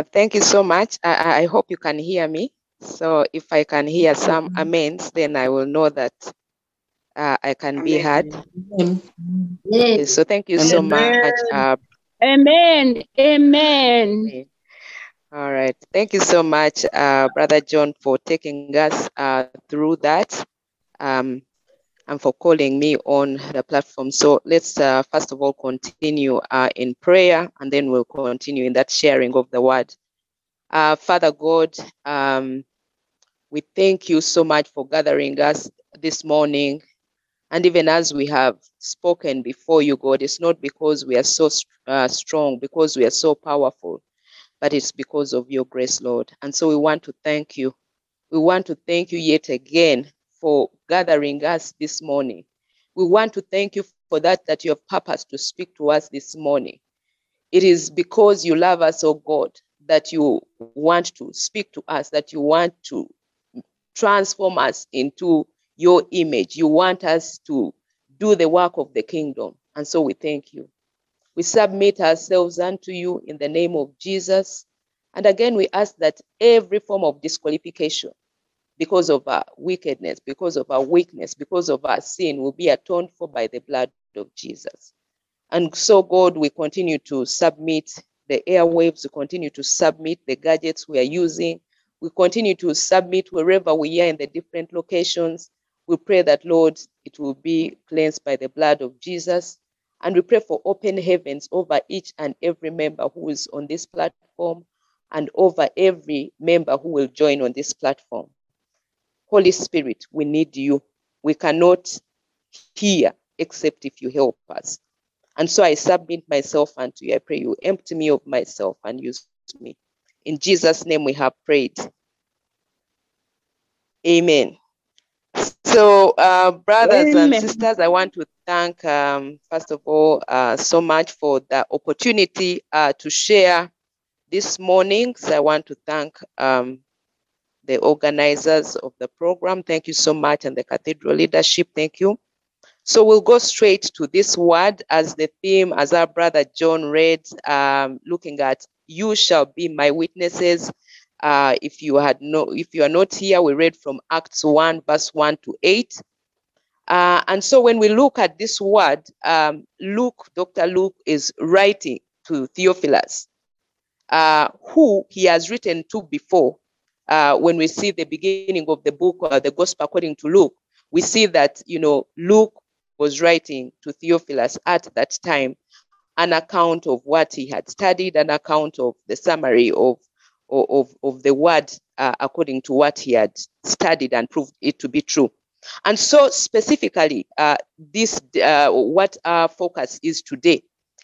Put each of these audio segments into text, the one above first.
Uh, thank you so much. I, I I hope you can hear me. So if I can hear some amens, then I will know that uh, I can be heard. Okay, so thank you so much. Uh, Amen. Amen. all right. Thank you so much, uh, Brother John, for taking us uh, through that um, and for calling me on the platform. So let's uh, first of all continue uh, in prayer and then we'll continue in that sharing of the word. Uh, Father God, um, we thank you so much for gathering us this morning. And even as we have spoken before you, God, it's not because we are so uh, strong, because we are so powerful, but it's because of your grace, Lord. And so we want to thank you. We want to thank you yet again for gathering us this morning. We want to thank you for that, that you have purpose to speak to us this morning. It is because you love us, oh God, that you want to speak to us, that you want to transform us into your image. You want us to do the work of the kingdom. And so we thank you. We submit ourselves unto you in the name of Jesus. And again, we ask that every form of disqualification because of our wickedness, because of our weakness, because of our sin will be atoned for by the blood of Jesus. And so, God, we continue to submit the airwaves, we continue to submit the gadgets we are using, we continue to submit wherever we are in the different locations. We pray that, Lord, it will be cleansed by the blood of Jesus. And we pray for open heavens over each and every member who is on this platform and over every member who will join on this platform. Holy Spirit, we need you. We cannot hear except if you help us. And so I submit myself unto you. I pray you empty me of myself and use me. In Jesus' name we have prayed. Amen. So, uh, brothers Amen. and sisters, I want to thank, um, first of all, uh, so much for the opportunity uh, to share this morning. So, I want to thank um, the organizers of the program. Thank you so much, and the cathedral leadership. Thank you. So we'll go straight to this word as the theme, as our brother John read, um, looking at "You shall be my witnesses." Uh, if you had no, if you are not here, we read from Acts one, verse one to eight. Uh, and so when we look at this word, um, Luke, Dr. Luke is writing to Theophilus, uh, who he has written to before. Uh, when we see the beginning of the book, uh, the Gospel according to Luke, we see that you know Luke was writing to Theophilus at that time an account of what he had studied, an account of the summary of of, of the word uh, according to what he had studied and proved it to be true. And so specifically, uh, this uh, what our focus is today.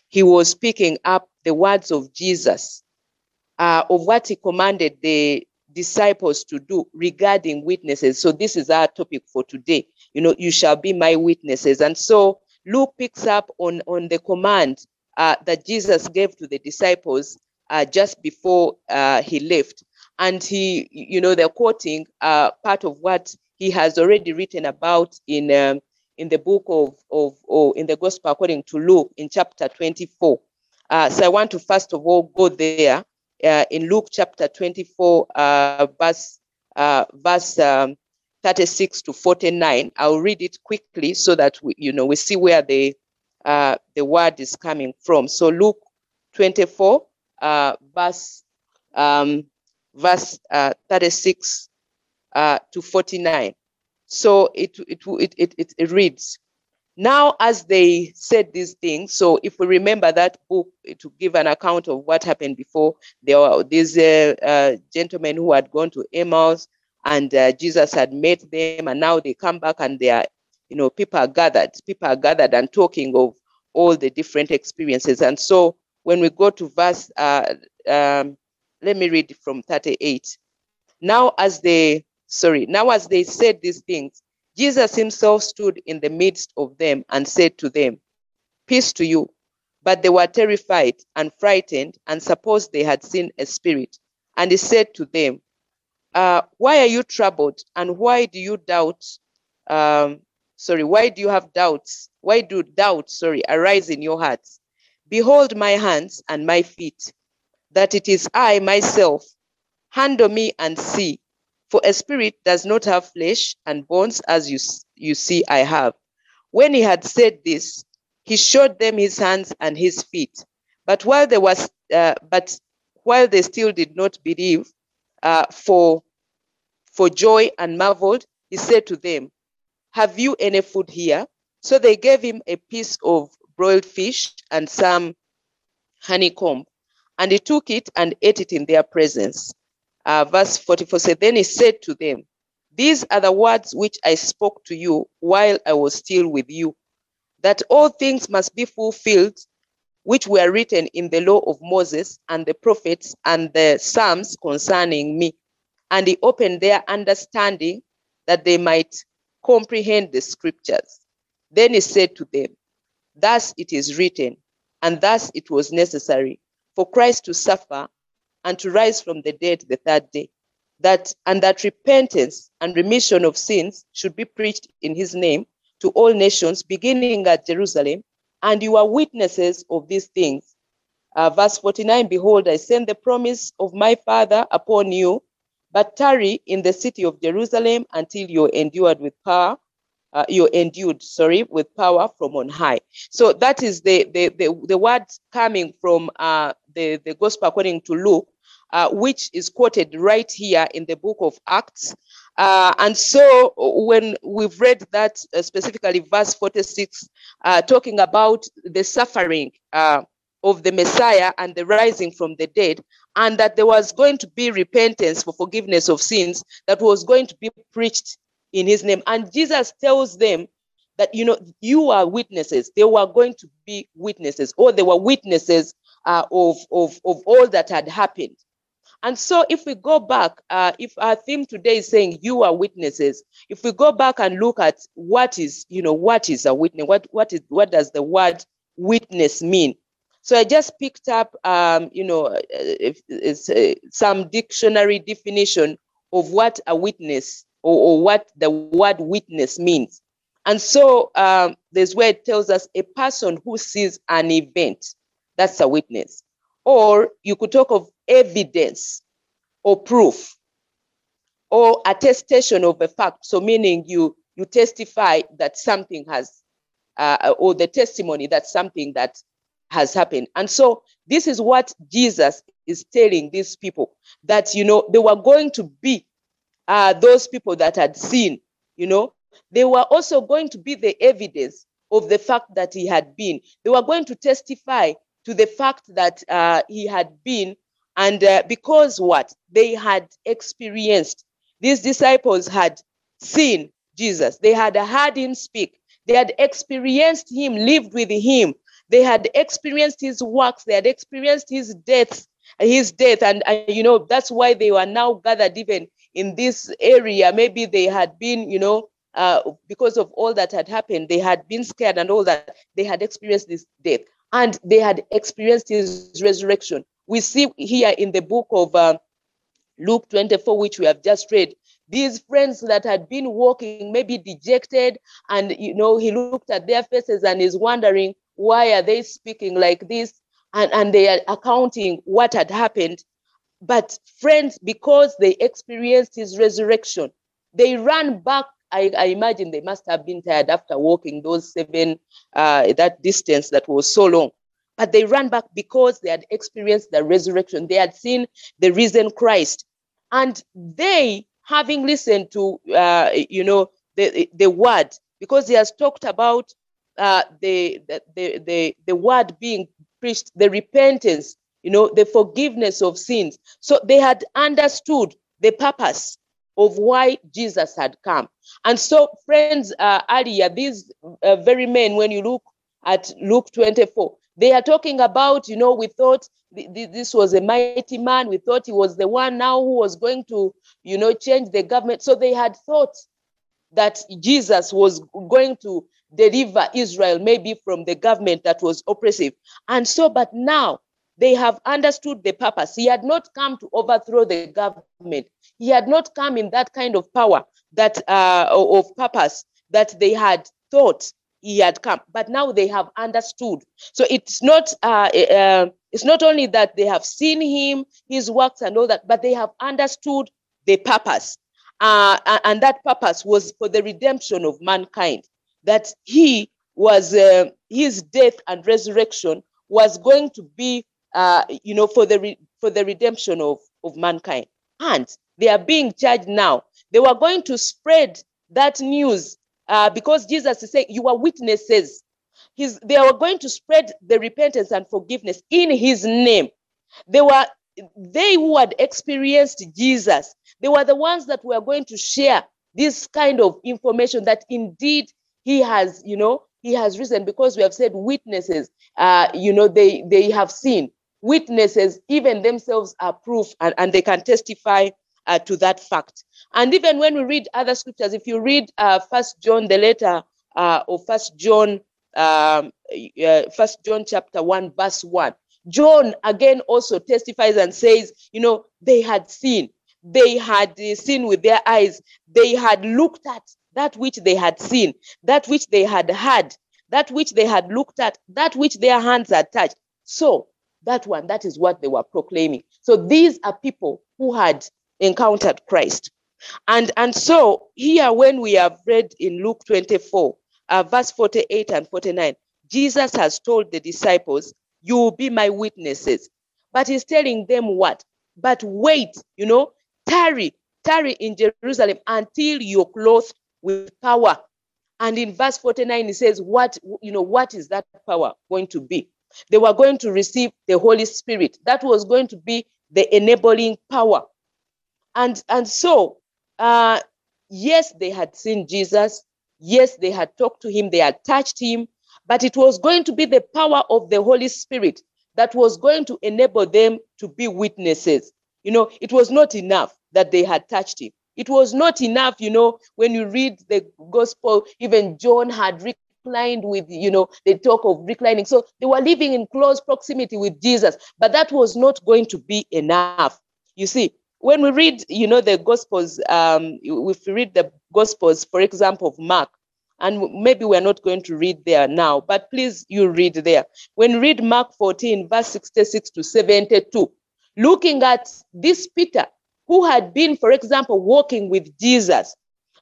He was picking up the words of Jesus, uh, of what he commanded the disciples to do regarding witnesses. So this is our topic for today. You know, you shall be my witnesses. And so Luke picks up on on the command uh, that Jesus gave to the disciples uh, just before uh, he left. And he, you know, they're quoting uh, part of what he has already written about in um, in the book of of or in the gospel according to Luke in chapter 24. Uh, so I want to first of all go there uh, in Luke chapter 24, uh, verse uh, verse um, 36 to 49. I'll read it quickly so that we, you know we see where the uh, the word is coming from. So Luke 24, uh, verse um, verse uh, 36 uh, to 49. So it, it it it it reads. Now, as they said these things, so if we remember that book to give an account of what happened before, there were these uh, uh, gentlemen who had gone to Emmaus, and uh, Jesus had met them, and now they come back and they are, you know, people are gathered, people are gathered and talking of all the different experiences. And so when we go to verse, uh, um, let me read from 38. Now, as they, sorry, now as they said these things, Jesus himself stood in the midst of them and said to them, Peace to you. But they were terrified and frightened and supposed they had seen a spirit. And he said to them, uh, Why are you troubled? And why do you doubt? Um, sorry, why do you have doubts? Why do doubts, sorry, arise in your hearts? Behold my hands and my feet, that it is I myself. Handle me and see. For a spirit does not have flesh and bones as you, you see I have. When he had said this, he showed them his hands and his feet. But while they was, uh, but while they still did not believe, uh, for for joy and marveled, he said to them, "Have you any food here?" So they gave him a piece of broiled fish and some honeycomb, and he took it and ate it in their presence uh, verse 44 said, Then he said to them, These are the words which I spoke to you while I was still with you, that all things must be fulfilled, which were written in the law of Moses and the prophets and the Psalms concerning me. And he opened their understanding that they might comprehend the scriptures. Then he said to them, Thus it is written, and thus it was necessary for Christ to suffer and to rise from the dead the third day. That and that repentance and remission of sins should be preached in his name to all nations, beginning at Jerusalem, and you are witnesses of these things. Uh, verse 49 Behold, I send the promise of my Father upon you, but tarry in the city of Jerusalem until you're endured with power. Uh, you're endued, sorry, with power from on high. So that is the the the, the word coming from uh, the the gospel according to Luke, uh, which is quoted right here in the book of Acts. Uh, and so when we've read that uh, specifically verse 46, uh, talking about the suffering uh, of the Messiah and the rising from the dead, and that there was going to be repentance for forgiveness of sins that was going to be preached in his name. And Jesus tells them that, you know, you are witnesses. They were going to be witnesses, or they were witnesses of, of, of all that had happened. And so, if we go back, uh, if our theme today is saying you are witnesses, if we go back and look at what is, you know, what is a witness, what what is what does the word witness mean? So I just picked up, um, you know, uh, if, if, uh, some dictionary definition of what a witness or, or what the word witness means. And so um, there's where it tells us a person who sees an event, that's a witness. Or you could talk of evidence or proof or attestation of a fact. So meaning you you testify that something has uh, or the testimony that something that has happened. And so this is what Jesus is telling these people that you know they were going to be uh, those people that had seen, you know, they were also going to be the evidence of the fact that he had been. They were going to testify to the fact that uh, he had been and uh, because what? They had experienced, these disciples had seen Jesus, they had heard him speak, they had experienced him, lived with him, they had experienced his works, they had experienced his death, his death. And, and you know, that's why they were now gathered even in this area. Maybe they had been, you know, uh, because of all that had happened, they had been scared and all that. They had experienced this death and they had experienced his resurrection we see here in the book of uh, Luke 24, which we have just read, these friends that had been walking, maybe dejected, and you know, he looked at their faces and is wondering why are they speaking like this, and, and they are accounting what had happened. But friends, because they experienced his resurrection, they ran back. I, I imagine they must have been tired after walking those seven, uh, that distance that was so long but they ran back because they had experienced the resurrection. They had seen the risen Christ. And they, having listened to, uh, you know, the, the word, because he has talked about uh, the, the, the, the word being preached, the repentance, you know, the forgiveness of sins. So they had understood the purpose of why Jesus had come. And so, friends, uh, earlier, these uh, very men, when you look at Luke 24, they are talking about, you know, we thought this was a mighty man. We thought he was the one now who was going to, you know, change the government. So they had thought that Jesus was going to deliver Israel maybe from the government that was oppressive. And so, but now they have understood the purpose. He had not come to overthrow the government. He had not come in that kind of power, that uh, of purpose that they had thought he had come, but now they have understood. So it's not uh, uh, it's not only that they have seen him, his works, and all that, but they have understood the purpose, uh, and that purpose was for the redemption of mankind. That he was uh, his death and resurrection was going to be, uh, you know, for the re- for the redemption of of mankind, and they are being charged now. They were going to spread that news uh, because Jesus is saying, You are witnesses. He's, they were going to spread the repentance and forgiveness in his name. They were they who had experienced Jesus, they were the ones that were going to share this kind of information that indeed he has, you know, he has risen because we have said witnesses, uh, you know, they they have seen witnesses, even themselves are proof and, and they can testify uh, to that fact. And even when we read other scriptures, if you read uh, First John, the letter uh, of First John, um, uh, First John chapter one, verse one, John again also testifies and says, you know, they had seen, they had seen with their eyes, they had looked at that which they had seen, that which they had heard, that which they had looked at, that which their hands had touched. So that one, that is what they were proclaiming. So these are people who had encountered Christ. And, and so here, when we have read in Luke 24, uh, verse 48 and 49, Jesus has told the disciples, You will be my witnesses. But he's telling them what? But wait, you know, tarry, tarry in Jerusalem until you're clothed with power. And in verse 49, he says, What, you know, what is that power going to be? They were going to receive the Holy Spirit. That was going to be the enabling power and, and so, uh, yes, they had seen Jesus. Yes, they had talked to him, they had touched him, but it was going to be the power of the Holy Spirit that was going to enable them to be witnesses. You know, it was not enough that they had touched him. It was not enough, you know, when you read the gospel, even John had reclined with, you know, the talk of reclining. So they were living in close proximity with Jesus, but that was not going to be enough. You see, when we read, you know, the Gospels, um, if we read the Gospels, for example, of Mark, and maybe we're not going to read there now, but please you read there. When you read Mark 14, verse 66 to 72, looking at this Peter, who had been, for example, walking with Jesus,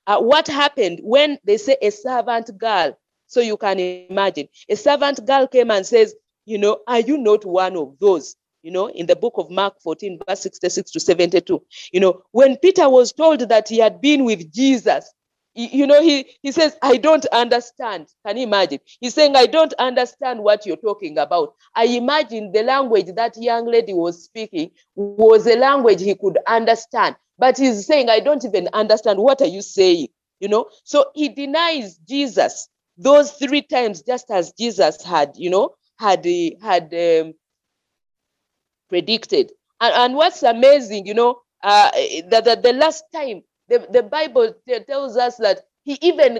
uh, what happened when they say a servant girl? So you can imagine a servant girl came and says, You know, are you not one of those you know, in the book of Mark 14, verse 66 to 72. You know, when Peter was told that he had been with Jesus, you know, he, he says, I don't understand. Can you imagine? He's saying, I don't understand what you're talking about. I imagine the language that young lady was speaking was a language he could understand. But he's saying, I don't even understand. What are you saying? You know, so he denies Jesus those three times, just as Jesus had, you know, had had um, predicted. And, and what's amazing, you know, uh, that the, the last time the, the Bible tells us that he even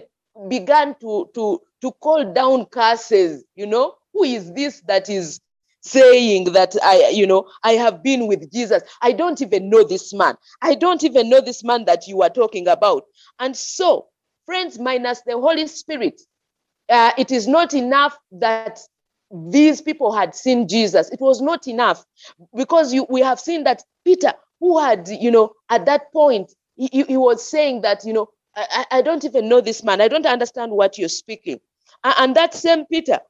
began to, to, to call down curses, you know, who is this that is saying that I, you know, I have been with Jesus. I don't even know this man. I don't even know this man that you are talking about. And so, friends, minus the Holy Spirit, uh, it is not enough that these people had seen Jesus. It was not enough because you, we have seen that Peter, who had, you know, at that point, he, he was saying that, you know, I, I don't even know this man. I don't understand what you're speaking. And, that same Peter,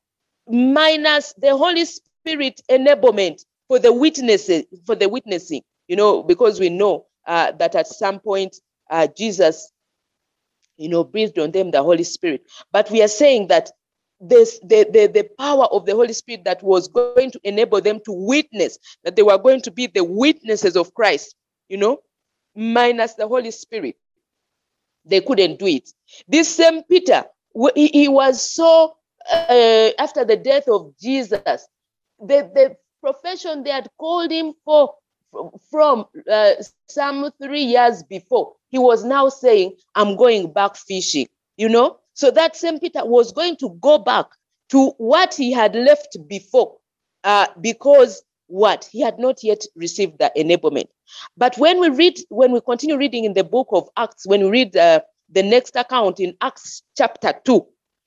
minus the Holy Spirit enablement for the witnesses, for the witnessing, you know, because we know uh, that at some point uh, Jesus, you know, breathed on them the Holy Spirit. But we are saying that this the, the, the power of the Holy Spirit that was going to enable them to witness, that they were going to be the witnesses of Christ, you know, minus the Holy Spirit. They couldn't do it. This same Peter, he, he was so, uh, after the death of Jesus, the, the profession they had called him for from uh, some three years before, he was now saying, I'm going back fishing, you know, so that same Peter was going to go back to what he had left before, uh, because what he had not yet received the enablement. But when we read, when we continue reading in the book of Acts, when we read uh, the next account in Acts chapter 2,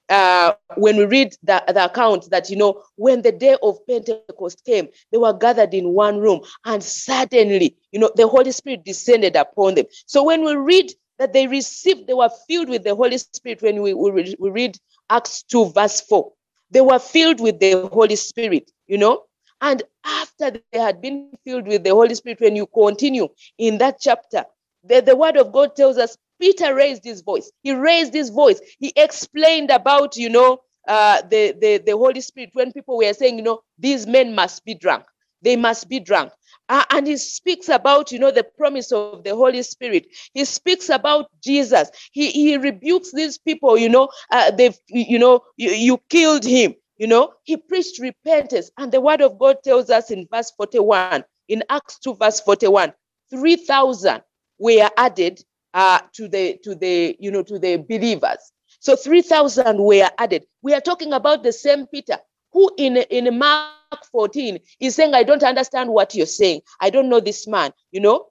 uh, when we read the, the account that, you know, when the day of Pentecost came, they were gathered in one room and suddenly, you know, the Holy Spirit descended upon them. So when we read that they received, they were filled with the Holy Spirit, when we, we, we read Acts 2, verse 4, they were filled with the Holy Spirit, you know. And after they had been filled with the Holy Spirit, when you continue in that chapter, the, the word of God tells us Peter raised his voice. He raised his voice. He explained about, you know, uh, the, the, the Holy Spirit when people were saying, you know, these men must be drunk. They must be drunk. Uh, and he speaks about, you know, the promise of the Holy Spirit. He speaks about Jesus. He, he rebukes these people, you know, uh, they've, you know, you, you killed him. You know, he preached repentance. And the word of God tells us in verse 41, in Acts 2, verse 41, 3,000 were added uh, to the to the you know to the believers. So 3,000 were added. We are talking about the same Peter who in in Mark 14 is saying, I don't understand what you're saying. I don't know this man. You know,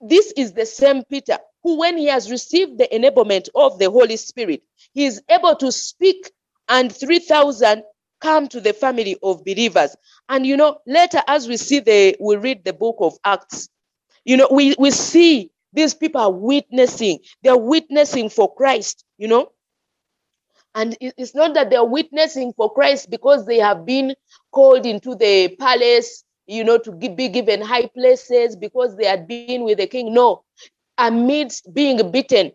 this is the same Peter who, when he has received the enablement of the Holy Spirit, he is able to speak, and 3,000 come to the family of believers. And you know, later as we see the we read the book of Acts, you know, we, we see these people are witnessing. They're witnessing for Christ, you know. And it's not that they're witnessing for Christ because they have been called into the palace, you know, to be given high places because they had been with the king. No, amidst being beaten,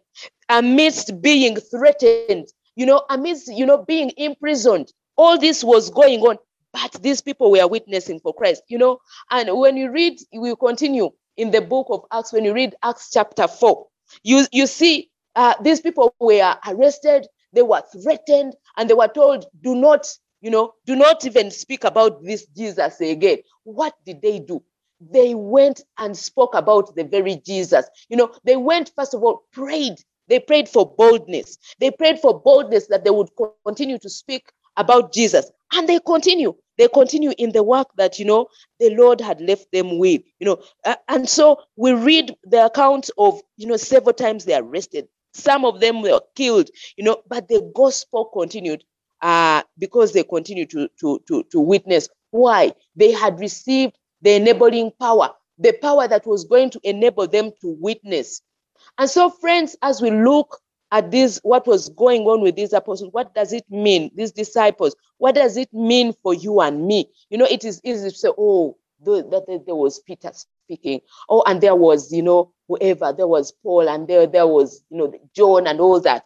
amidst being threatened, you know, amidst, you know, being imprisoned, all this was going on. But these people were witnessing for Christ, you know. And when you read, we continue in the book of Acts, when you read Acts chapter 4, you, you see uh, these people were arrested, they were threatened, and they were told, do not, you know, do not even speak about this Jesus again. What did they do? They went and spoke about the very Jesus. You know, they went, first of all, prayed. They prayed for boldness. They prayed for boldness that they would continue to speak about Jesus. And they continue they continue in the work that you know the lord had left them with you know uh, and so we read the accounts of you know several times they arrested some of them were killed you know but the gospel continued uh, because they continued to, to, to, to witness why they had received the enabling power the power that was going to enable them to witness and so friends as we look at this, what was going on with these apostles. What does it mean, these disciples? What does it mean for you and me? You know, it is easy to say, oh, that there was Peter speaking. Oh, and there was, you know, whoever, there was Paul, and there, there was, you know, John and all that.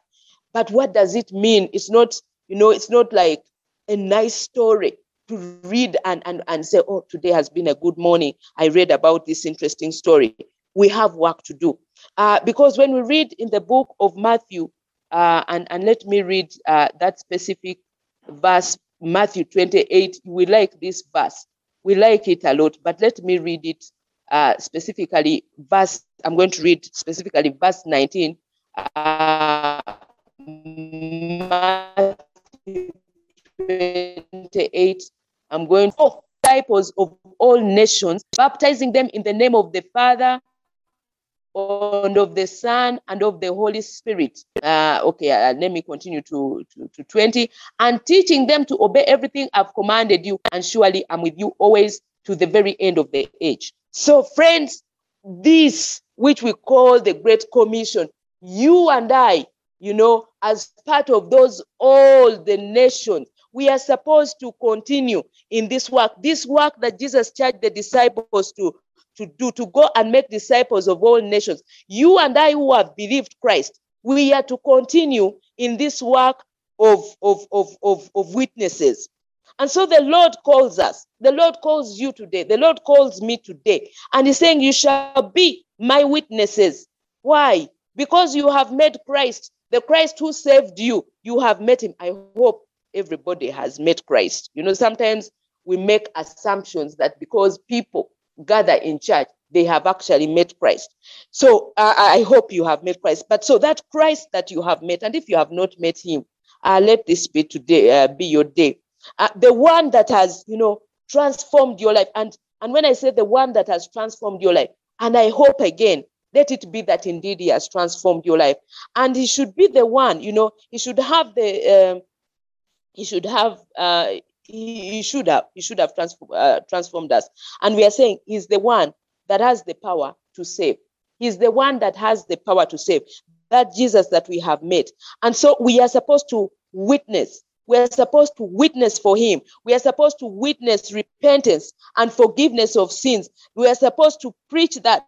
But what does it mean? It's not, you know, it's not like a nice story to read and, and, and say, oh, today has been a good morning. I read about this interesting story. We have work to do. Uh, because when we read in the book of Matthew, uh, and, and let me read uh, that specific verse, Matthew 28, we like this verse. We like it a lot, but let me read it uh, specifically. Verse, I'm going to read specifically verse 19. Uh, Matthew 28. I'm going, oh, disciples of all nations, baptizing them in the name of the Father and of the Son and of the Holy Spirit. Uh, okay, uh, let me continue to, to, to 20. And teaching them to obey everything I've commanded you, and surely I'm with you always to the very end of the age. So, friends, this which we call the Great Commission, you and I, you know, as part of those all the nations, we are supposed to continue in this work, this work that Jesus charged the disciples to to do, to go and make disciples of all nations. You and I who have believed Christ, we are to continue in this work of, of, of, of, of witnesses. And so the Lord calls us. The Lord calls you today. The Lord calls me today. And He's saying, You shall be my witnesses. Why? Because you have met Christ, the Christ who saved you. You have met Him. I hope everybody has met Christ. You know, sometimes we make assumptions that because people gather in church, they have actually met Christ. So uh, I hope you have met Christ. But so that Christ that you have met, and if you have not met him, uh, let this be today, uh, be your day. Uh, the one that has, you know, transformed your life. And, and when I say the one that has transformed your life, and I hope again let it be that indeed he has transformed your life. And he should be the one you know he should have the um, he should have uh, he, he should have he should have transform, uh, transformed us. And we are saying he's the one that has the power to save. He's the one that has the power to save that jesus that we have met. And so we are supposed to witness we are supposed to witness for him we are supposed to witness repentance and forgiveness of sins we are supposed to preach that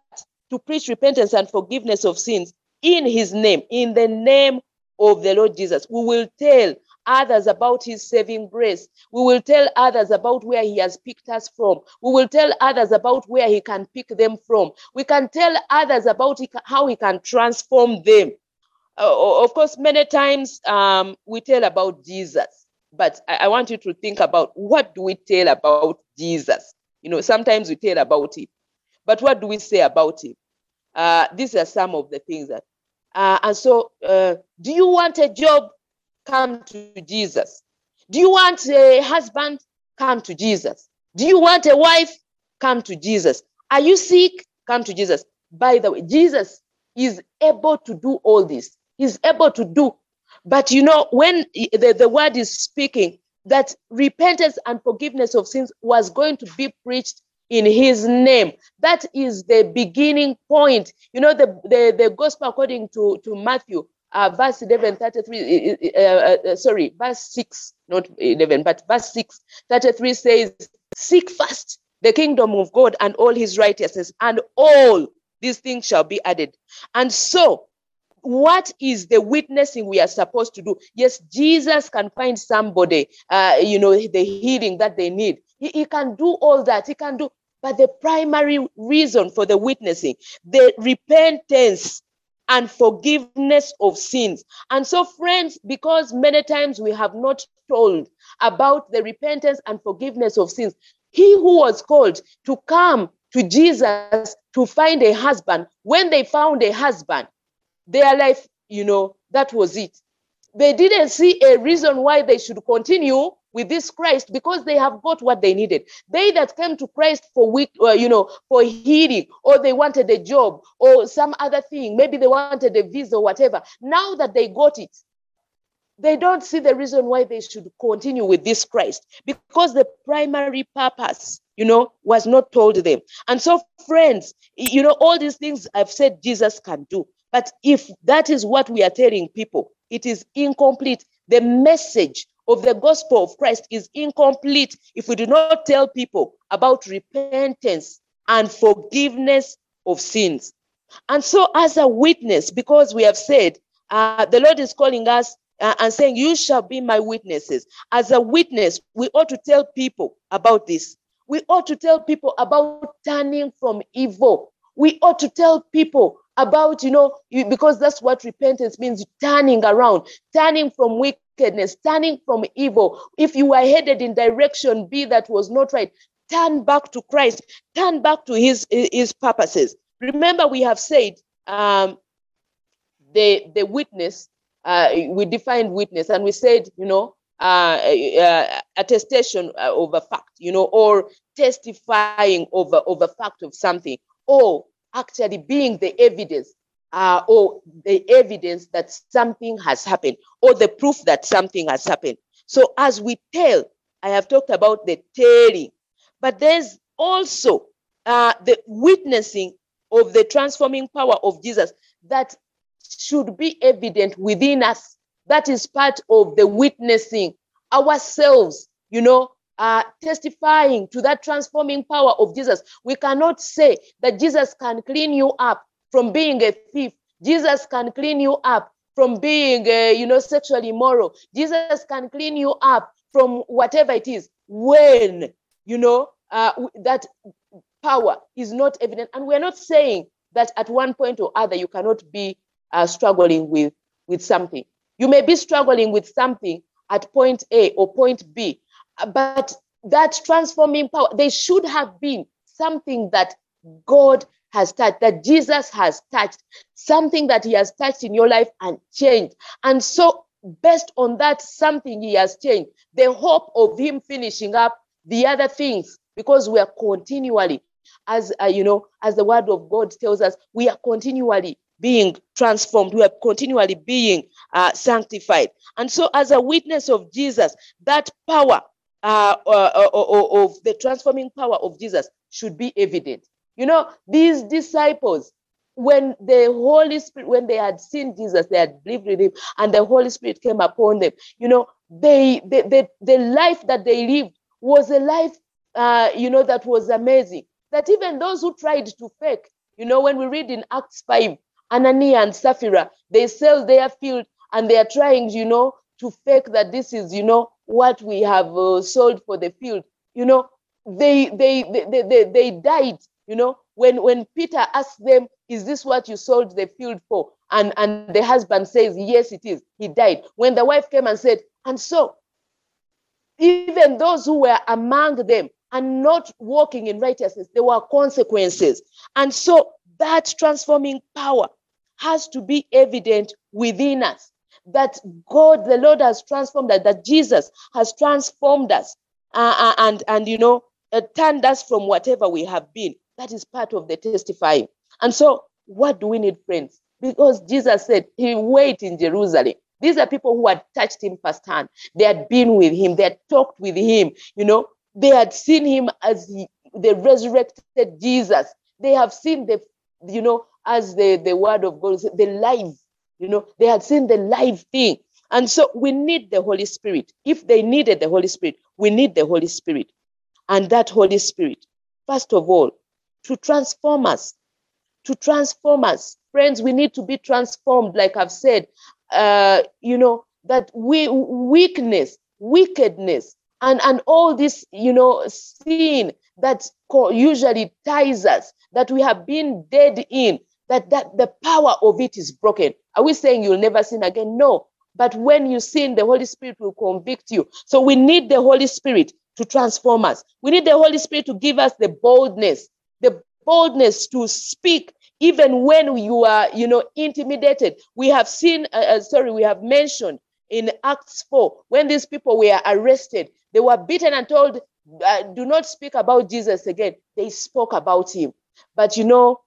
to preach repentance and forgiveness of sins in his name, in the name of the Lord Jesus. We will tell others about his saving grace. We will tell others about where he has picked us from. We will tell others about where he can pick them from. We can tell others about how he can transform them. Uh, of course, many times um, we tell about Jesus, but I, I want you to think about what do we tell about Jesus? You know, sometimes we tell about him, but what do we say about him? Uh, these are some of the things that. Uh, and so, uh, do you want a job? Come to Jesus. Do you want a husband? Come to Jesus. Do you want a wife? Come to Jesus. Are you sick? Come to Jesus. By the way, Jesus is able to do all this. He's able to do. But you know, when the, the word is speaking, that repentance and forgiveness of sins was going to be preached in his name. That is the beginning point. You know, the, the, the gospel according to, to Matthew, uh, verse 11, 33, uh, uh, uh, sorry, verse 6, not 11, but verse 6, 33 says, Seek first the kingdom of God and all his righteousness, and all these things shall be added. And so, what is the witnessing we are supposed to do? Yes, Jesus can find somebody, uh, you know, the healing that they need. He, he can do all that. He can do, but the primary reason for the witnessing, the repentance and forgiveness of sins. And so, friends, because many times we have not told about the repentance and forgiveness of sins, he who was called to come to Jesus to find a husband, when they found a husband, their life, you know, that was it. They didn't see a reason why they should continue with this Christ because they have got what they needed. They that came to Christ for weak, uh, you know, for healing, or they wanted a job or some other thing, maybe they wanted a visa or whatever. Now that they got it, they don't see the reason why they should continue with this Christ because the primary purpose, you know, was not told them. And so, friends, you know, all these things I've said Jesus can do. But if that is what we are telling people, it is incomplete. The message of the gospel of Christ is incomplete if we do not tell people about repentance and forgiveness of sins. And so, as a witness, because we have said uh, the Lord is calling us uh, and saying, You shall be my witnesses. As a witness, we ought to tell people about this. We ought to tell people about turning from evil. We ought to tell people about, you know, because that's what repentance means turning around, turning from wickedness, turning from evil. If you are headed in direction B that was not right, turn back to Christ, turn back to his, his purposes. Remember, we have said um, the, the witness, uh, we defined witness, and we said, you know, uh, uh, attestation of a fact, you know, or testifying over over fact of something, or actually being the evidence uh, or the evidence that something has happened or the proof that something has happened. So as we tell, I have talked about the telling, but there's also uh, the witnessing of the transforming power of Jesus that should be evident within us. That is part of the witnessing ourselves, you know, uh, testifying to that transforming power of Jesus. We cannot say that Jesus can clean you up from being a thief. Jesus can clean you up from being, uh, you know, sexually immoral. Jesus can clean you up from whatever it is when, you know, uh, that power is not evident. And we're not saying that at one point or other you cannot be uh, struggling with, with something. You may be struggling with something at point A or point B, but that transforming power, they should have been something that God has touched, that Jesus has touched, something that he has touched in your life and changed. And so, based on that, something he has changed, the hope of him finishing up the other things, because we are continually as uh, you know, as the word of God tells us, we are continually being transformed. We are continually being uh, sanctified. And so, as a witness of Jesus, that power uh, uh, uh, uh of the transforming power of Jesus should be evident. You know, these disciples, when the Holy Spirit, when they had seen Jesus, they had believed in him, and the Holy Spirit came upon them. You know, they, they, they the life that they lived was a life, uh, you know, that was amazing. That even those who tried to fake, you know, when we read in Acts 5, Anania and Sapphira, they sell their field and they are trying, you know, to fake that this is, you know, what we have uh, sold for the field. You know, they, they, they, they, they died, you know, when, when Peter asked them, is this what you sold the field for? And, and the husband says, yes, it is. He died. When the wife came and said, and so even those who were among them and not walking in righteousness, there were consequences. And so that transforming power has to be evident within us that God, the Lord has transformed us, that Jesus has transformed us uh, uh, and, and, you know, uh, turned us from whatever we have been. That is part of the testifying. And so, what do we need, friends? Because Jesus said he wait in Jerusalem. These are people who had touched him firsthand. They had been with him. They had talked with him. You know, they had seen him as he, the resurrected Jesus. They have seen the, you know, as the, the word of God, the life, you know, they had seen the live thing. And so we need the Holy Spirit. If they needed the Holy Spirit, we need the Holy Spirit. And that Holy Spirit, first of all, to transform us, to transform us. Friends, we need to be transformed, like I've said, uh, you know, that we weakness, wickedness, and, and all this, you know, sin that usually ties us, that we have been dead in, that, that the power of it is broken. Are we saying you'll never sin again? No. But when you sin, the Holy Spirit will convict you. So we need the Holy Spirit to transform us. We need the Holy Spirit to give us the boldness, the boldness to speak even when you are, you know, intimidated. We have seen, uh, uh, sorry, we have mentioned in Acts 4, when these people were arrested, they were beaten and told, uh, do not speak about Jesus again. They spoke about him. But you know,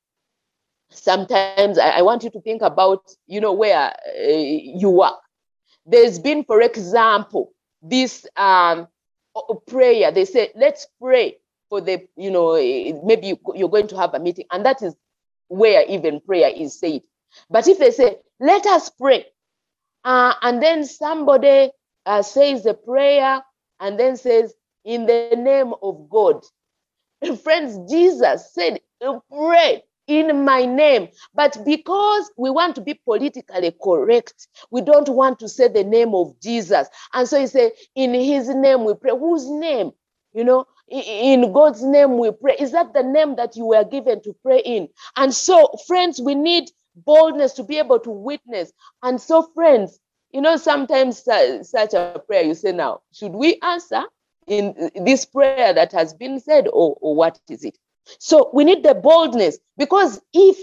sometimes I, I want you to think about, you know, where uh, you work. There's been, for example, this um, prayer. They say, let's pray for the, you know, maybe you're going to have a meeting. And that is where even prayer is said. But if they say, let us pray, uh, and then somebody uh, says the prayer and then says, in the name of God. Friends, Jesus said, pray in my name. But because we want to be politically correct, we don't want to say the name of Jesus. And so he said, in his name we pray. Whose name? You know, in God's name we pray. Is that the name that you were given to pray in? And so, friends, we need boldness to be able to witness. And so, friends, you know, sometimes such a prayer you say, now, should we answer in this prayer that has been said, or, or what is it? So, we need the boldness because if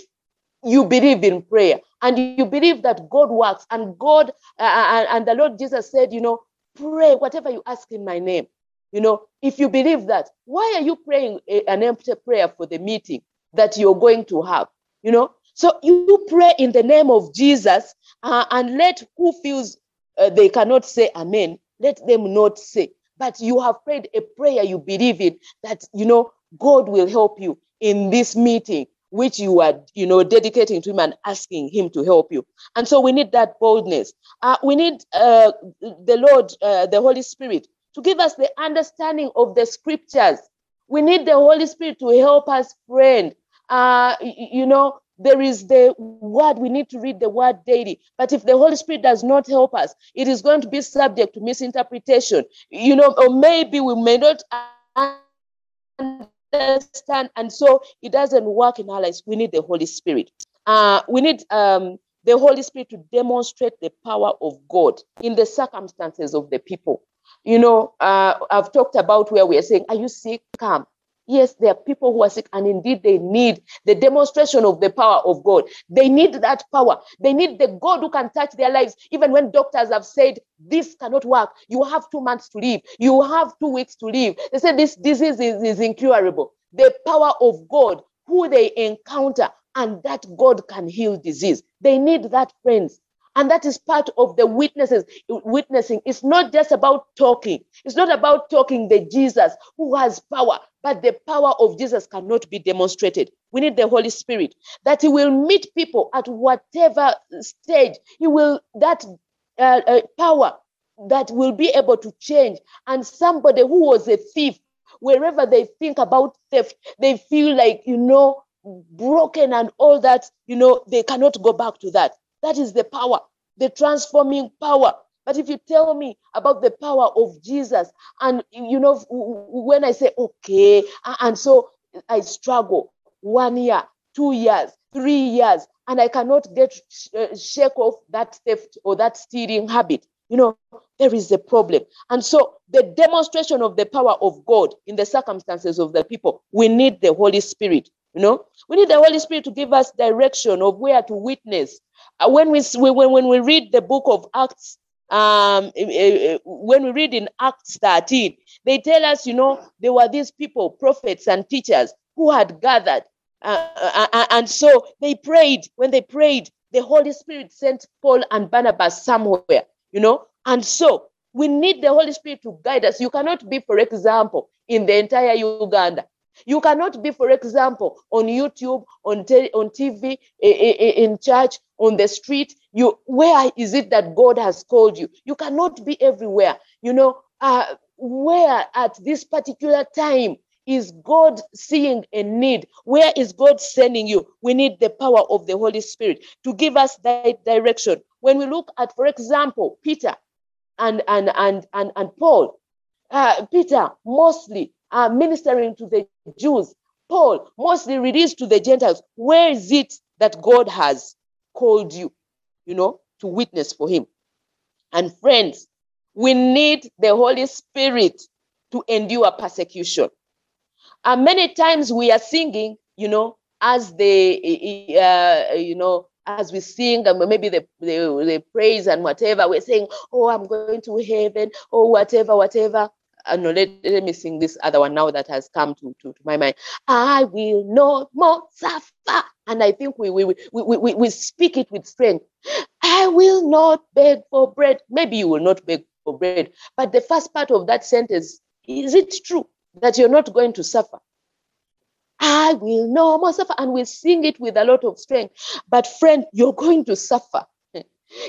you believe in prayer and you believe that God works and God uh, and the Lord Jesus said, you know, pray whatever you ask in my name. You know, if you believe that, why are you praying a, an empty prayer for the meeting that you're going to have? You know, so you pray in the name of Jesus uh, and let who feels uh, they cannot say amen, let them not say. But you have prayed a prayer you believe in that, you know, God will help you in this meeting which you are, you know, dedicating to him and asking him to help you. And so we need that boldness. Uh, we need uh, the Lord, uh, the Holy Spirit to give us the understanding of the scriptures. We need the Holy Spirit to help us, friend. Uh, you know, there is the word, we need to read the word daily. But if the Holy Spirit does not help us, it is going to be subject to misinterpretation. You know, or maybe we may not understand, and so it doesn't work in our lives. We need the Holy Spirit. Uh, we need um, the Holy Spirit to demonstrate the power of God in the circumstances of the people. You know, uh, I've talked about where we are saying, Are you sick? Come. Yes, there are people who are sick, and indeed they need the demonstration of the power of God. They need that power. They need the God who can touch their lives, even when doctors have said this cannot work. You have two months to live, you have two weeks to live. They say this disease is, is incurable. the power of God, who they encounter, and that God can heal disease. They need that, friends. And that is part of the witnesses, witnessing. It's not just about talking. It's not about talking the Jesus who has power, but the power of Jesus cannot be demonstrated. We need the Holy Spirit that He will meet people at whatever stage. He will, that uh, uh, power that will be able to change. And somebody who was a thief, wherever they think about theft, they feel like, you know, broken and all that, you know, they cannot go back to that. That is the power, the transforming power. But if you tell me about the power of Jesus, and you know, when I say, okay, and so I struggle one year, two years, three years, and I cannot get uh, shake off that theft or that stealing habit, you know, there is a problem. And so the demonstration of the power of God in the circumstances of the people, we need the Holy Spirit. You know, we need the Holy Spirit to give us direction of where to witness. Uh, when we when, when we read the book of Acts, um, when we read in Acts 13, they tell us, you know, there were these people, prophets and teachers, who had gathered. Uh, uh, uh and so they prayed. When they prayed, the Holy Spirit sent Paul and Barnabas somewhere, you know. And so we need the Holy Spirit to guide us. You cannot be, for example, in the entire Uganda you cannot be, for example, on YouTube, on, te- on TV, in church, on the street. You, where is it that God has called you? You cannot be everywhere. You know, uh, where at this particular time is God seeing a need? Where is God sending you? We need the power of the Holy Spirit to give us that direction. When we look at, for example, Peter and and and and, and Paul, uh, Peter mostly uh, ministering to the Jews. Paul mostly released to the Gentiles. Where is it that God has called you, you know, to witness for him? And friends, we need the Holy Spirit to endure persecution. And many times we are singing, you know, as the, uh, you know, as we sing and maybe the, the, the praise and whatever, we're saying, oh, I'm going to heaven, or whatever, whatever uh, no, let, let me sing this other one now that has come to, to, to my mind. I will no more suffer. And I think we, we, we, we, we, speak it with strength. I will not beg for bread. Maybe you will not beg for bread. But the first part of that sentence, is it true that you're not going to suffer? I will no more suffer. And we sing it with a lot of strength. But friend, you're going to suffer.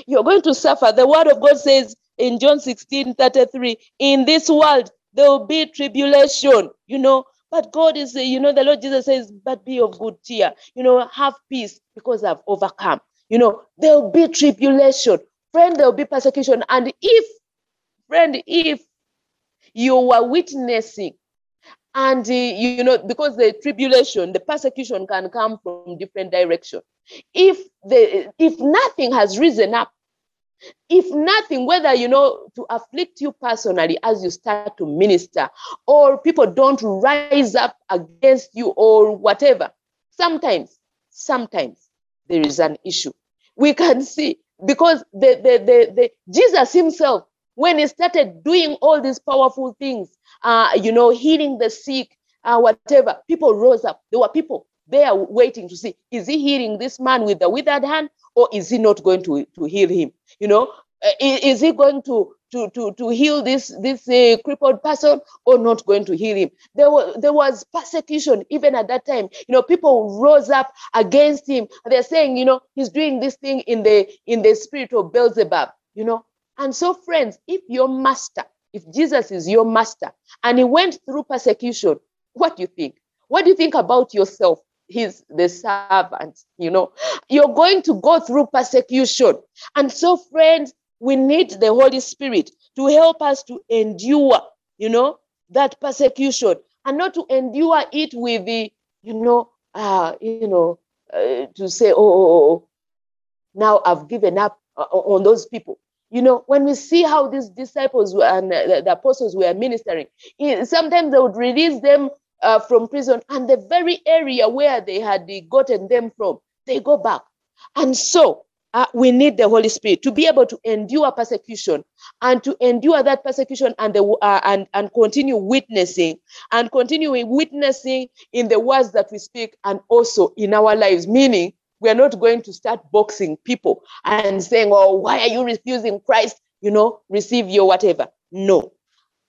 You're going to suffer. The word of God says, in John 16 33, in this world there will be tribulation, you know. But God is, you know, the Lord Jesus says, but be of good cheer, you know, have peace because I've overcome. You know, there will be tribulation, friend, there will be persecution. And if, friend, if you were witnessing and uh, you know because the tribulation the persecution can come from different direction if the if nothing has risen up if nothing, whether you know to afflict you personally as you start to minister, or people don't rise up against you or whatever, sometimes, sometimes there is an issue. We can see because the, the, the, the Jesus himself, when he started doing all these powerful things, uh, you know, healing the sick, uh, whatever, people rose up. There were people there waiting to see is he healing this man with the withered hand or is he not going to, to heal him? You know, uh, is he going to to to to heal this this uh, crippled person or not going to heal him? There was there was persecution even at that time. You know people rose up against him. They're saying you know he's doing this thing in the in the spirit of beelzebub you know? And so friends if your master if jesus is your master and he went through persecution what do you think? What do you think about yourself he's the servant you know. You're going to go through persecution. And so friends we need the holy spirit to help us to endure you know that persecution. And not to endure it with the you know uh you know uh, to say oh, oh, oh, oh now i've given up uh, on those people. You know when we see how these disciples and the, the apostles were ministering sometimes they would release them uh, from prison and the very area where they had gotten them from, they go back. And so uh, we need the Holy Spirit to be able to endure persecution and to endure that persecution and the uh, and and continue witnessing and continuing witnessing in the words that we speak and also in our lives. Meaning, we are not going to start boxing people and saying, "Oh, why are you refusing Christ? You know, receive your whatever." No,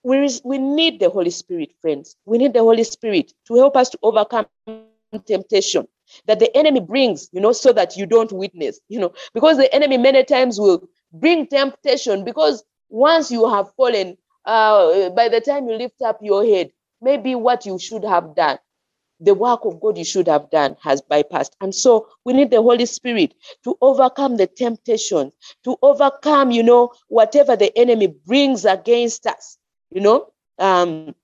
we we need the Holy Spirit, friends. We need the Holy Spirit to help us to overcome temptation that the enemy brings, you know, so that you don't witness, you know, because the enemy many times will bring temptation because once you have fallen, uh, by the time you lift up your head, maybe what you should have done, the work of God you should have done has bypassed. And so we need the Holy Spirit to overcome the temptation, to overcome, you know, whatever the enemy brings against us, you know. Um,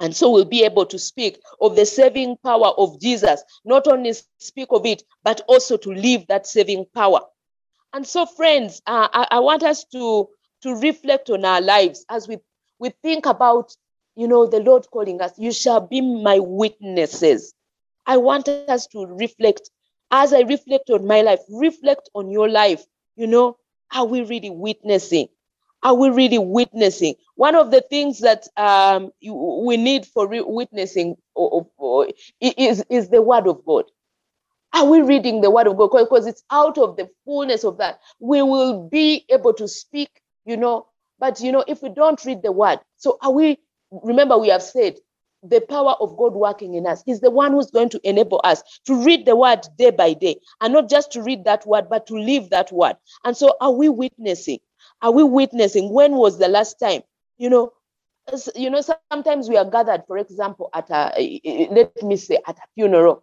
and so we'll be able to speak of the saving power of Jesus, not only speak of it, but also to live that saving power. And so, friends, uh, I, I, want us to, to reflect on our lives as we, we think about, you know, the Lord calling us, you shall be my witnesses. I want us to reflect. As I reflect on my life, reflect on your life. You know, are we really witnessing? Are we really witnessing? One of the things that um, you, we need for re- witnessing is, is the word of God. Are we reading the word of God? Because it's out of the fullness of that. We will be able to speak, you know. But, you know, if we don't read the word, so are we, remember, we have said the power of God working in us. He's the one who's going to enable us to read the word day by day and not just to read that word, but to live that word. And so, are we witnessing? Are we witnessing? When was the last time? You know, you know, sometimes we are gathered, for example, at a let me say at a funeral,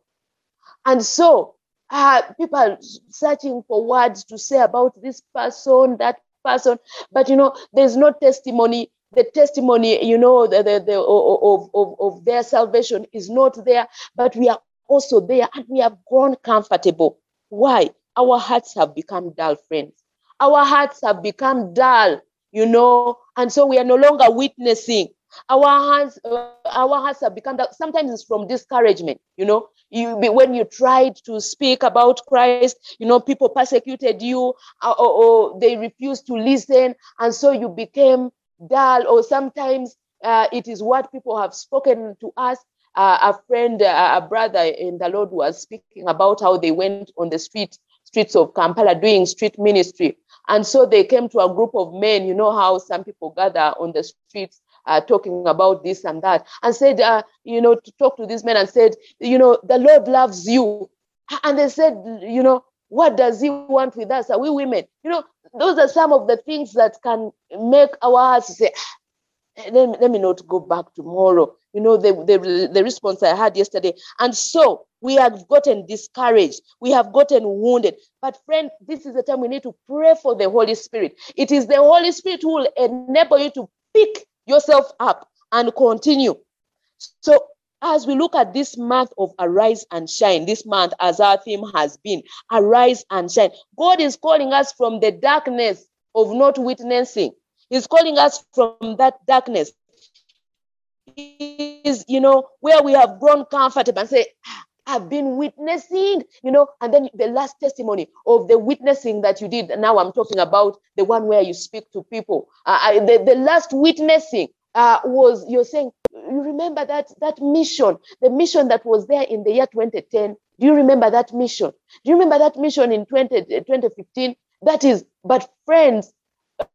and so uh, people searching for words to say about this person, that person, but you know, there's no testimony. The testimony, you know, the, the, the of, of, of their salvation is not there, but we are also there and we have grown comfortable. Why? Our hearts have become dull, friends. Our hearts have become dull, you know, and so we are no longer witnessing. Our hearts, uh, our hearts have become that. Sometimes it's from discouragement, you know. You when you tried to speak about Christ, you know, people persecuted you, uh, or, or they refused to listen, and so you became dull. Or sometimes uh, it is what people have spoken to us. Uh, a friend, uh, a brother in the Lord was speaking about how they went on the street streets of Kampala doing street ministry. And so they came to a group of men. You know how some people gather on the streets uh, talking about this and that, and said, uh, you know, to talk to these men and said, you know, the Lord loves you. And they said, you know, what does He want with us? Are we women? You know, those are some of the things that can make our hearts say, ah, Eh, let, let me not go back tomorrow. You know, the, the, the response I had yesterday. And so we have gotten discouraged. We have gotten wounded. But, friend, this is the time we need to pray for the Holy Spirit. It is the Holy Spirit who will enable you to pick yourself up and continue. So, as we look at this month of arise and shine, this month, as our theme has been, arise and shine, God is calling us from the darkness of not witnessing. He's calling us from that darkness. Is you know where we have grown comfortable and say, I've been witnessing, you know, and then the last testimony of the witnessing that you did. Now I'm talking about the one where you speak to people. Uh, the, the last witnessing uh, was you're saying, you remember that that mission, the mission that was there in the year 2010. Do you remember that mission? Do you remember that mission in 20, 2015? That is, but friends,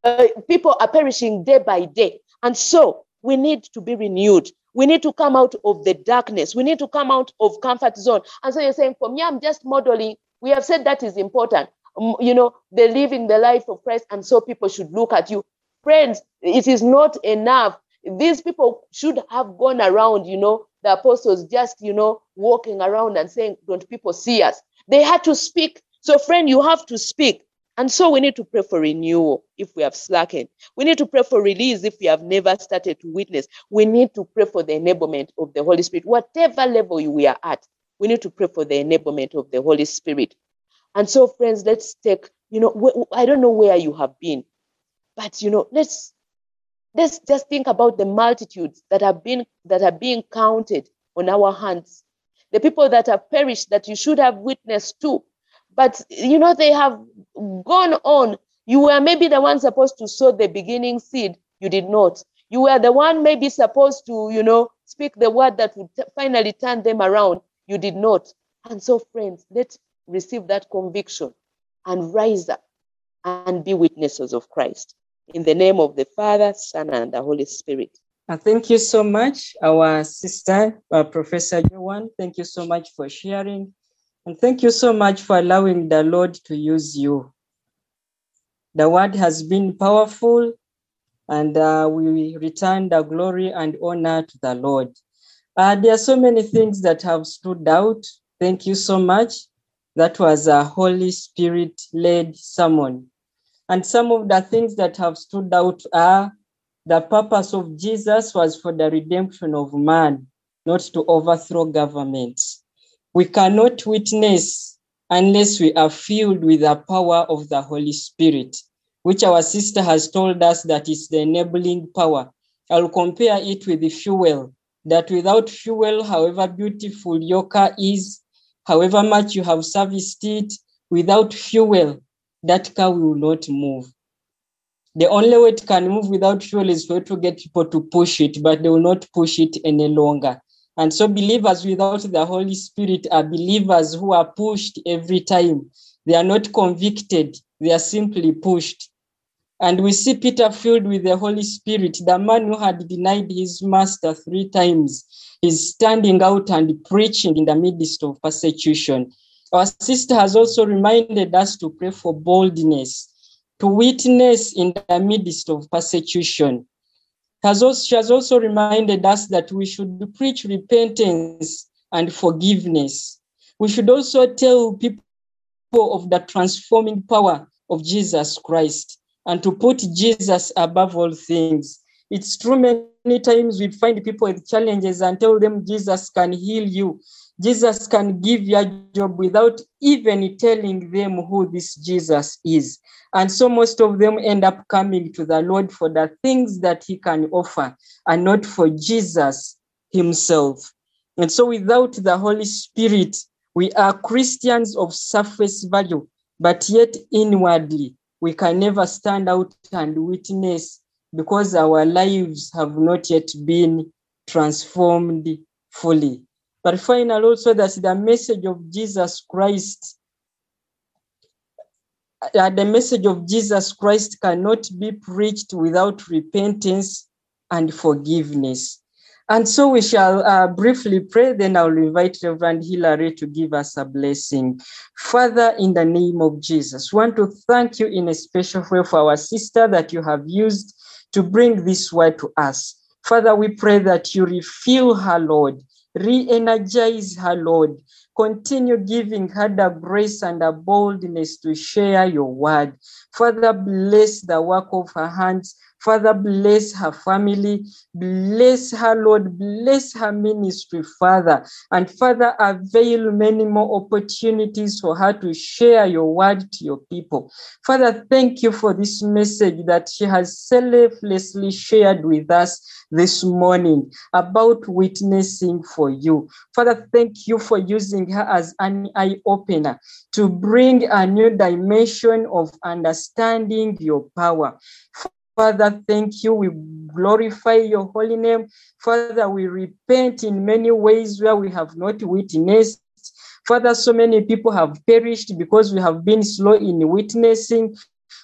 uh, people are perishing day by day. And so we need to be renewed. We need to come out of the darkness. We need to come out of comfort zone. And so you're saying, for me, I'm just modeling. We have said that is important. Um, you know, they're living the life of Christ, and so people should look at you. Friends, it is not enough. These people should have gone around, you know, the apostles just, you know, walking around and saying, Don't people see us? They had to speak. So, friend, you have to speak. And so we need to pray for renewal if we have slackened. We need to pray for release if we have never started to witness. We need to pray for the enablement of the Holy Spirit. Whatever level we are at, we need to pray for the enablement of the Holy Spirit. And so, friends, let's take, you know, I don't know where you have been, but you know, let's let's just think about the multitudes that have been that are being counted on our hands. The people that have perished that you should have witnessed to but you know, they have gone on. You were maybe the one supposed to sow the beginning seed, you did not. You were the one maybe supposed to, you know, speak the word that would t- finally turn them around, you did not. And so, friends, let's receive that conviction and rise up and be witnesses of Christ. In the name of the Father, Son, and the Holy Spirit. Uh, thank you so much, our sister, uh, Professor Joan. Thank you so much for sharing. And thank you so much for allowing the Lord to use you. The word has been powerful, and uh, we return the glory and honor to the Lord. Uh, there are so many things that have stood out. Thank you so much. That was a Holy Spirit led sermon. And some of the things that have stood out are the purpose of Jesus was for the redemption of man, not to overthrow governments. We cannot witness unless we are filled with the power of the Holy Spirit, which our sister has told us that is the enabling power. I'll compare it with the fuel, that without fuel, however beautiful your car is, however much you have serviced it, without fuel, that car will not move. The only way it can move without fuel is for you to get people to push it, but they will not push it any longer. And so, believers without the Holy Spirit are believers who are pushed every time. They are not convicted, they are simply pushed. And we see Peter filled with the Holy Spirit, the man who had denied his master three times, is standing out and preaching in the midst of persecution. Our sister has also reminded us to pray for boldness to witness in the midst of persecution. Has also, she has also reminded us that we should preach repentance and forgiveness. We should also tell people of the transforming power of Jesus Christ and to put Jesus above all things. It's true, many times we find people with challenges and tell them Jesus can heal you. Jesus can give you a job without even telling them who this Jesus is. And so most of them end up coming to the Lord for the things that he can offer and not for Jesus himself. And so without the Holy Spirit, we are Christians of surface value, but yet inwardly, we can never stand out and witness because our lives have not yet been transformed fully. But final also that the message of Jesus Christ, uh, the message of Jesus Christ cannot be preached without repentance and forgiveness. And so we shall uh, briefly pray, then I'll invite Reverend Hilary to give us a blessing. Father, in the name of Jesus, want to thank you in a special way for our sister that you have used to bring this word to us. Father, we pray that you refill her, Lord, re-energize her, Lord. Continue giving her the grace and the boldness to share your word. Father, bless the work of her hands. Father, bless her family. Bless her, Lord. Bless her ministry, Father. And Father, avail many more opportunities for her to share your word to your people. Father, thank you for this message that she has selflessly shared with us this morning about witnessing for you. Father, thank you for using her as an eye opener to bring a new dimension of understanding your power. Father, thank you. We glorify your holy name. Father, we repent in many ways where we have not witnessed. Father, so many people have perished because we have been slow in witnessing.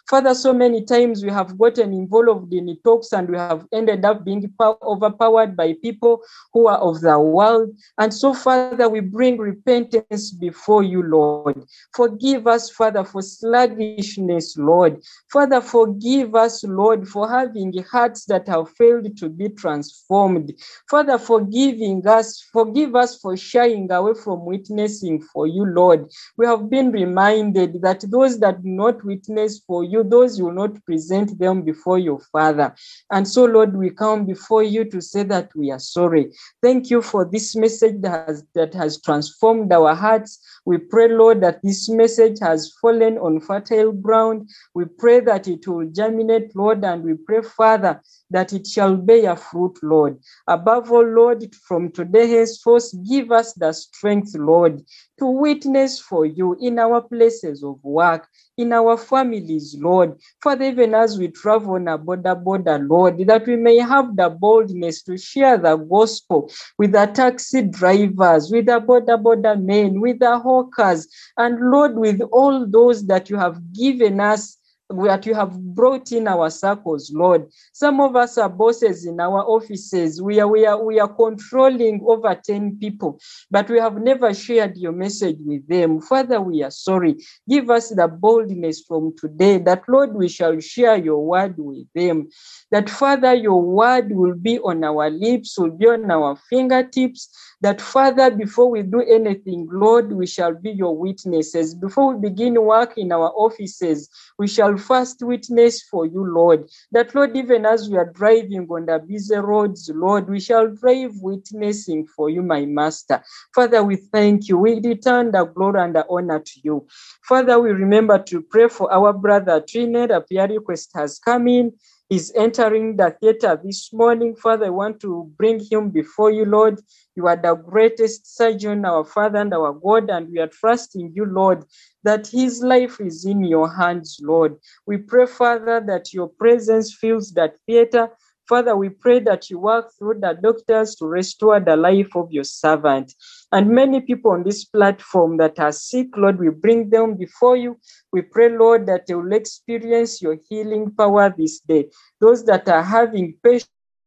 Father, so many times we have gotten involved in talks and we have ended up being overpowered by people who are of the world. And so, Father, we bring repentance before you, Lord. Forgive us, Father, for sluggishness, Lord. Father, forgive us, Lord, for having hearts that have failed to be transformed. Father, forgiving us, forgive us for shying away from witnessing for you, Lord. We have been reminded that those that do not witness for you you, those you will not present them before your Father. And so, Lord, we come before you to say that we are sorry. Thank you for this message that has, that has transformed our hearts. We pray, Lord, that this message has fallen on fertile ground. We pray that it will germinate, Lord, and we pray, Father, that it shall bear fruit, Lord. Above all, Lord, from today henceforth, give us the strength, Lord, to witness for you in our places of work, in our families, Lord. Father, even as we travel on a boda, boda, Lord, that we may have the boldness to share the gospel with the taxi drivers, with the boda, boda men, with the hawkers, and Lord, with all those that you have given us that you have brought in our circles, Lord. Some of us are bosses in our offices. We are, we are, we are controlling over 10 people, but we have never shared your message with them. Father, we are sorry. Give us the boldness from today that, Lord, we shall share your word with them. That, Father, your word will be on our lips, will be on our fingertips. That, Father, before we do anything, Lord, we shall be your witnesses. Before we begin work in our offices, we shall first witness for you, Lord. That, Lord, even as we are driving on the busy roads, Lord, we shall drive witnessing for you, my Master. Father, we thank you. We return the glory and the honor to you. Father, we remember to pray for our brother Trinidad. A prayer request has come in. He's entering the theater this morning. Father, I want to bring him before you, Lord. You are the greatest surgeon, our Father and our God, and we are trusting you, Lord, that his life is in your hands, Lord. We pray, Father, that your presence fills that theater. Father, we pray that you work through the doctors to restore the life of your servant. And many people on this platform that are sick, Lord, we bring them before you. We pray, Lord, that they will experience your healing power this day. Those that are having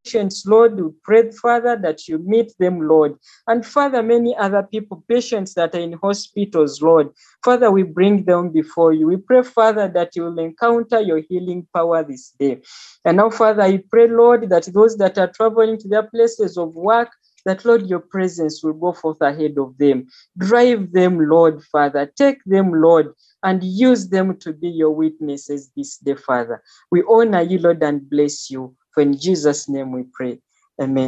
patients, Lord, we pray, Father, that you meet them, Lord. And Father, many other people, patients that are in hospitals, Lord. Father, we bring them before you. We pray, Father, that you will encounter your healing power this day. And now, Father, I pray, Lord, that those that are traveling to their places of work, that Lord, your presence will go forth ahead of them. Drive them, Lord, Father. Take them, Lord, and use them to be your witnesses this day, Father. We honor you, Lord, and bless you. For in Jesus' name we pray. Amen.